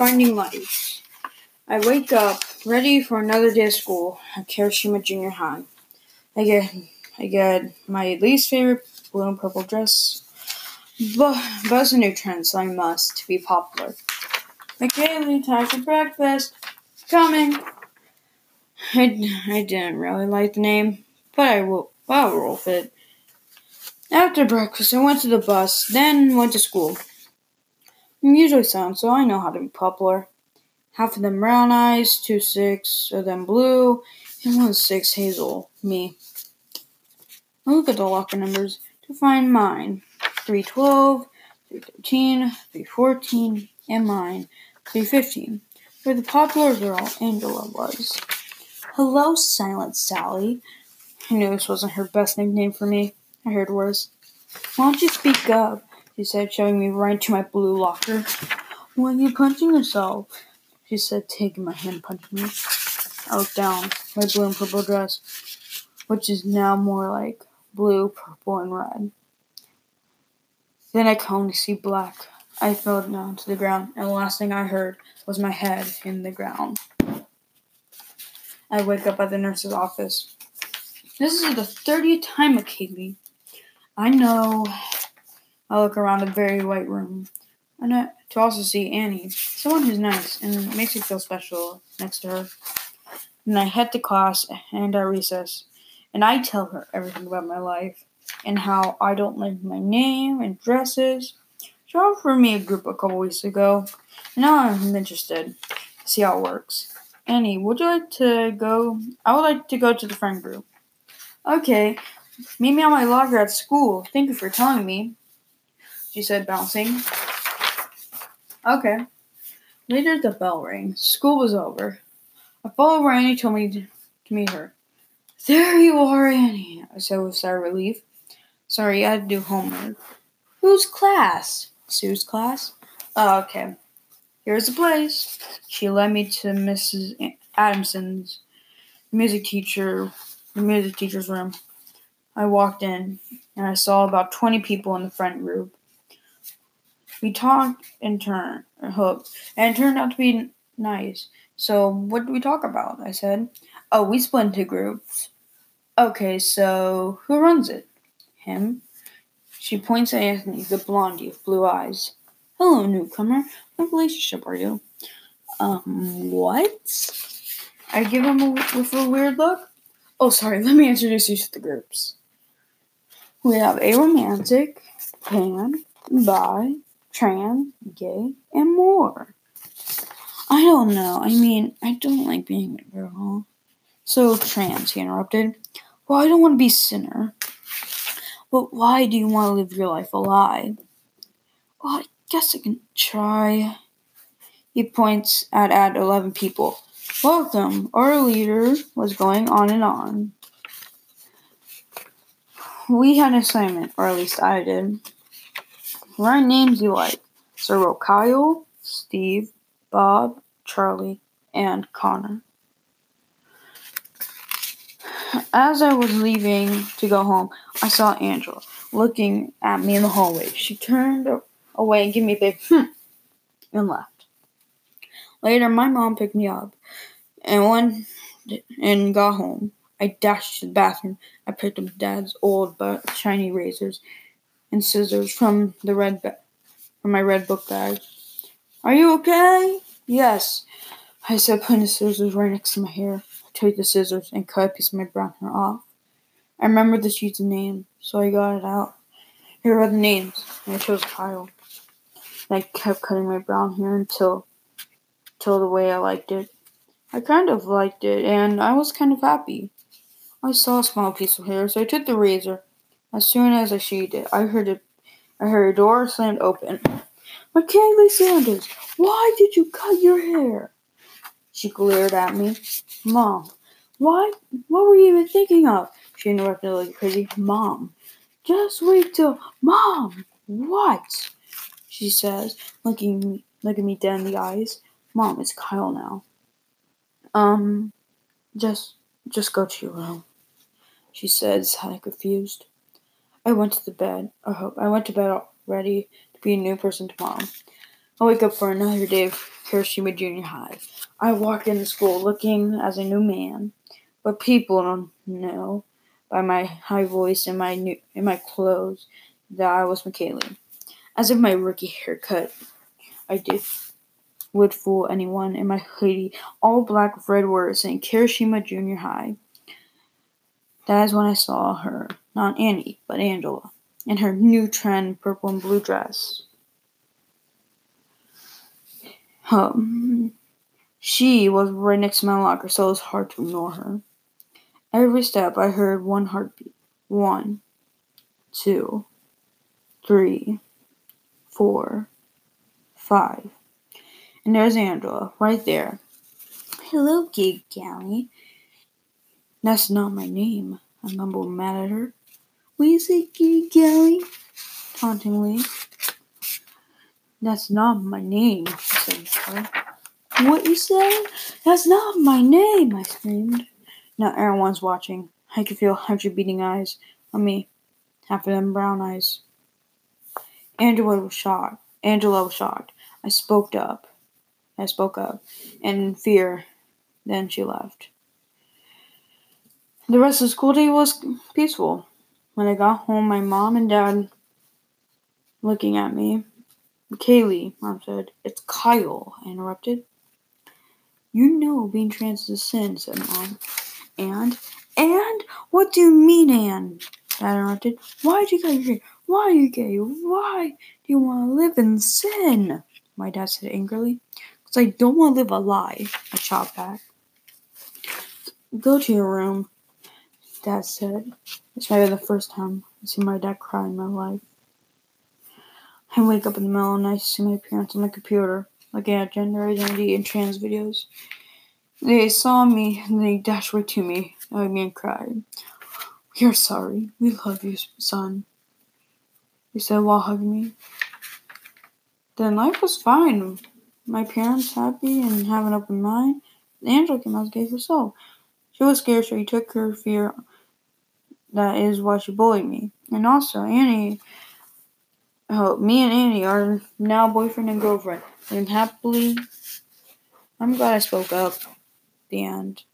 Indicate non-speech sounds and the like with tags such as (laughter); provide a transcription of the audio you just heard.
Finding Life. I wake up ready for another day of school at Kirishima Junior High. I get I get my least favorite blue and purple dress, but, it's a new trend, so I must be popular. McKaylee, time for breakfast. Coming. I, I didn't really like the name, but I will I'll roll with it. After breakfast, I went to the bus, then went to school. I'm usually silent, so I know how to be popular. Half of them brown eyes, two six of them blue, and one six hazel. Me. I look at the locker numbers to find mine. 312, 313, 314, and mine, 315, where the popular girl, Angela, was. Hello, Silent Sally. I knew this wasn't her best nickname for me. I heard worse. Why don't you speak up? She said, shoving me right to my blue locker. Why are you punching yourself? She said, taking my hand, punching me. I looked down, my blue and purple dress, which is now more like blue, purple, and red. Then I could only see black. I fell down to the ground, and the last thing I heard was my head in the ground. I wake up at the nurse's office. This is the 30th time, McKaylee. I know. I look around a very white room. And to also see Annie, someone who's nice and makes me feel special next to her. And I head to class and at recess, and I tell her everything about my life and how I don't like my name and dresses. She offered me a group a couple weeks ago, and now I'm interested to see how it works. Annie, would you like to go? I would like to go to the friend group. Okay, meet me on my locker at school. Thank you for telling me, she said, bouncing. Okay. Later, the bell rang. School was over. I followed where Annie told me to, meet her. There you are, Annie, I said with sigh of relief. Sorry, I had to do homework. Whose class? Sue's class? Oh, okay. Here's the place. She led me to Mrs. Adamson's music teacher, the music teacher's room. I walked in and I saw about 20 people in the front group. We talked and turned, hooked, and it turned out to be nice. So, what did we talk about? I said. Oh, we split into groups. Okay, so who runs it? Him. She points at Anthony, the blondie with blue eyes. Hello, newcomer. What relationship are you? Um, what? I give him a, with a weird look. Oh, sorry, (laughs) let me introduce you to the groups. We have a romantic, pan, bi, trans, gay, and more. I don't know. I mean, I don't like being a girl. So, trans, he interrupted. Well, I don't want to be sinner. But why do you want to live your life a lie? Well, I guess I can try. He points at at 11 people. Welcome. Our leader was going on and on. We had an assignment, or at least I did. Write names you like. So wrote Kyle, Steve, Bob, Charlie, and Connor. As I was leaving to go home, I saw Angela looking at me in the hallway. She turned away and gave me a big hmm and left. Later, my mom picked me up and went and got home. I dashed to the bathroom. I picked up Dad's old but shiny razors and scissors from the red ba- from my red book bag. Are you okay? Yes, I said, putting the scissors right next to my hair. I took the scissors and cut a piece of my brown hair off. I remembered the sheet's name, so I got it out. Here are the names, and I chose Kyle. And I kept cutting my brown hair until, till the way I liked it. I kind of liked it, and I was kind of happy. I saw a small piece of hair, so I took the razor. As soon as I sheathed it, I heard it. I heard a door slammed open. McKaylee Sanders, why did you cut your hair? She glared at me. Mom, why? What were you even thinking of? She interrupted like crazy. Mom, just wait till. Mom, what? She says, looking me, looking me dead in the eyes. Mom, it's Kyle now. Um, just, just go to your room she said, sounding confused. I went to the bed. I hope I went to bed ready to be a new person tomorrow. I'll wake up for another day of Hiroshima Junior High. I walk into school looking as a new man, but people don't know by my high voice and my new and my clothes that I was McKaylee. As if my rookie haircut I did would fool anyone in my hoodie, all black red words saying Hiroshima Junior High. That is when I saw her, not Annie, but Angela, in her new trend purple and blue dress. Um, she was right next to my locker, so it was hard to ignore her. Every step I heard one heartbeat. One, two, three, four, five. And there's Angela, right there. Hello, Gig Galley. That's not my name, I mumbled mad at her. You say Tauntingly. That's not my name, said. What you say? That's not my name, I screamed. Now everyone's watching. I could feel hundred beating eyes on me, half of them brown eyes. Angela was shocked. Angela was shocked. I spoke up. I spoke up, and in fear, then she left. The rest of the school day was peaceful. When I got home, my mom and dad looking at me. Kaylee, mom said. It's Kyle, I interrupted. You know being trans is a sin, said mom. And? And? What do you mean, and? Dad interrupted. Why did you get here? Why are you gay? Why do you want to live in sin? My dad said angrily. Because I don't want to live a lie, I shot back. Go to your room, Dad said. This might be the first time I see my dad cry in my life. I wake up in the middle of the night to see my parents on the computer, looking at gender identity and trans videos. They saw me and they dashed right to me, hugged me and cried. We are sorry. We love you, son. They said while hugging me. Then life was fine my parents happy and have an open mind. Angela came out as gay herself. She was scared, so she took her fear. That is why she bullied me. And also, Annie, oh, me and Annie are now boyfriend and girlfriend. And happily, I'm glad I spoke up. The end.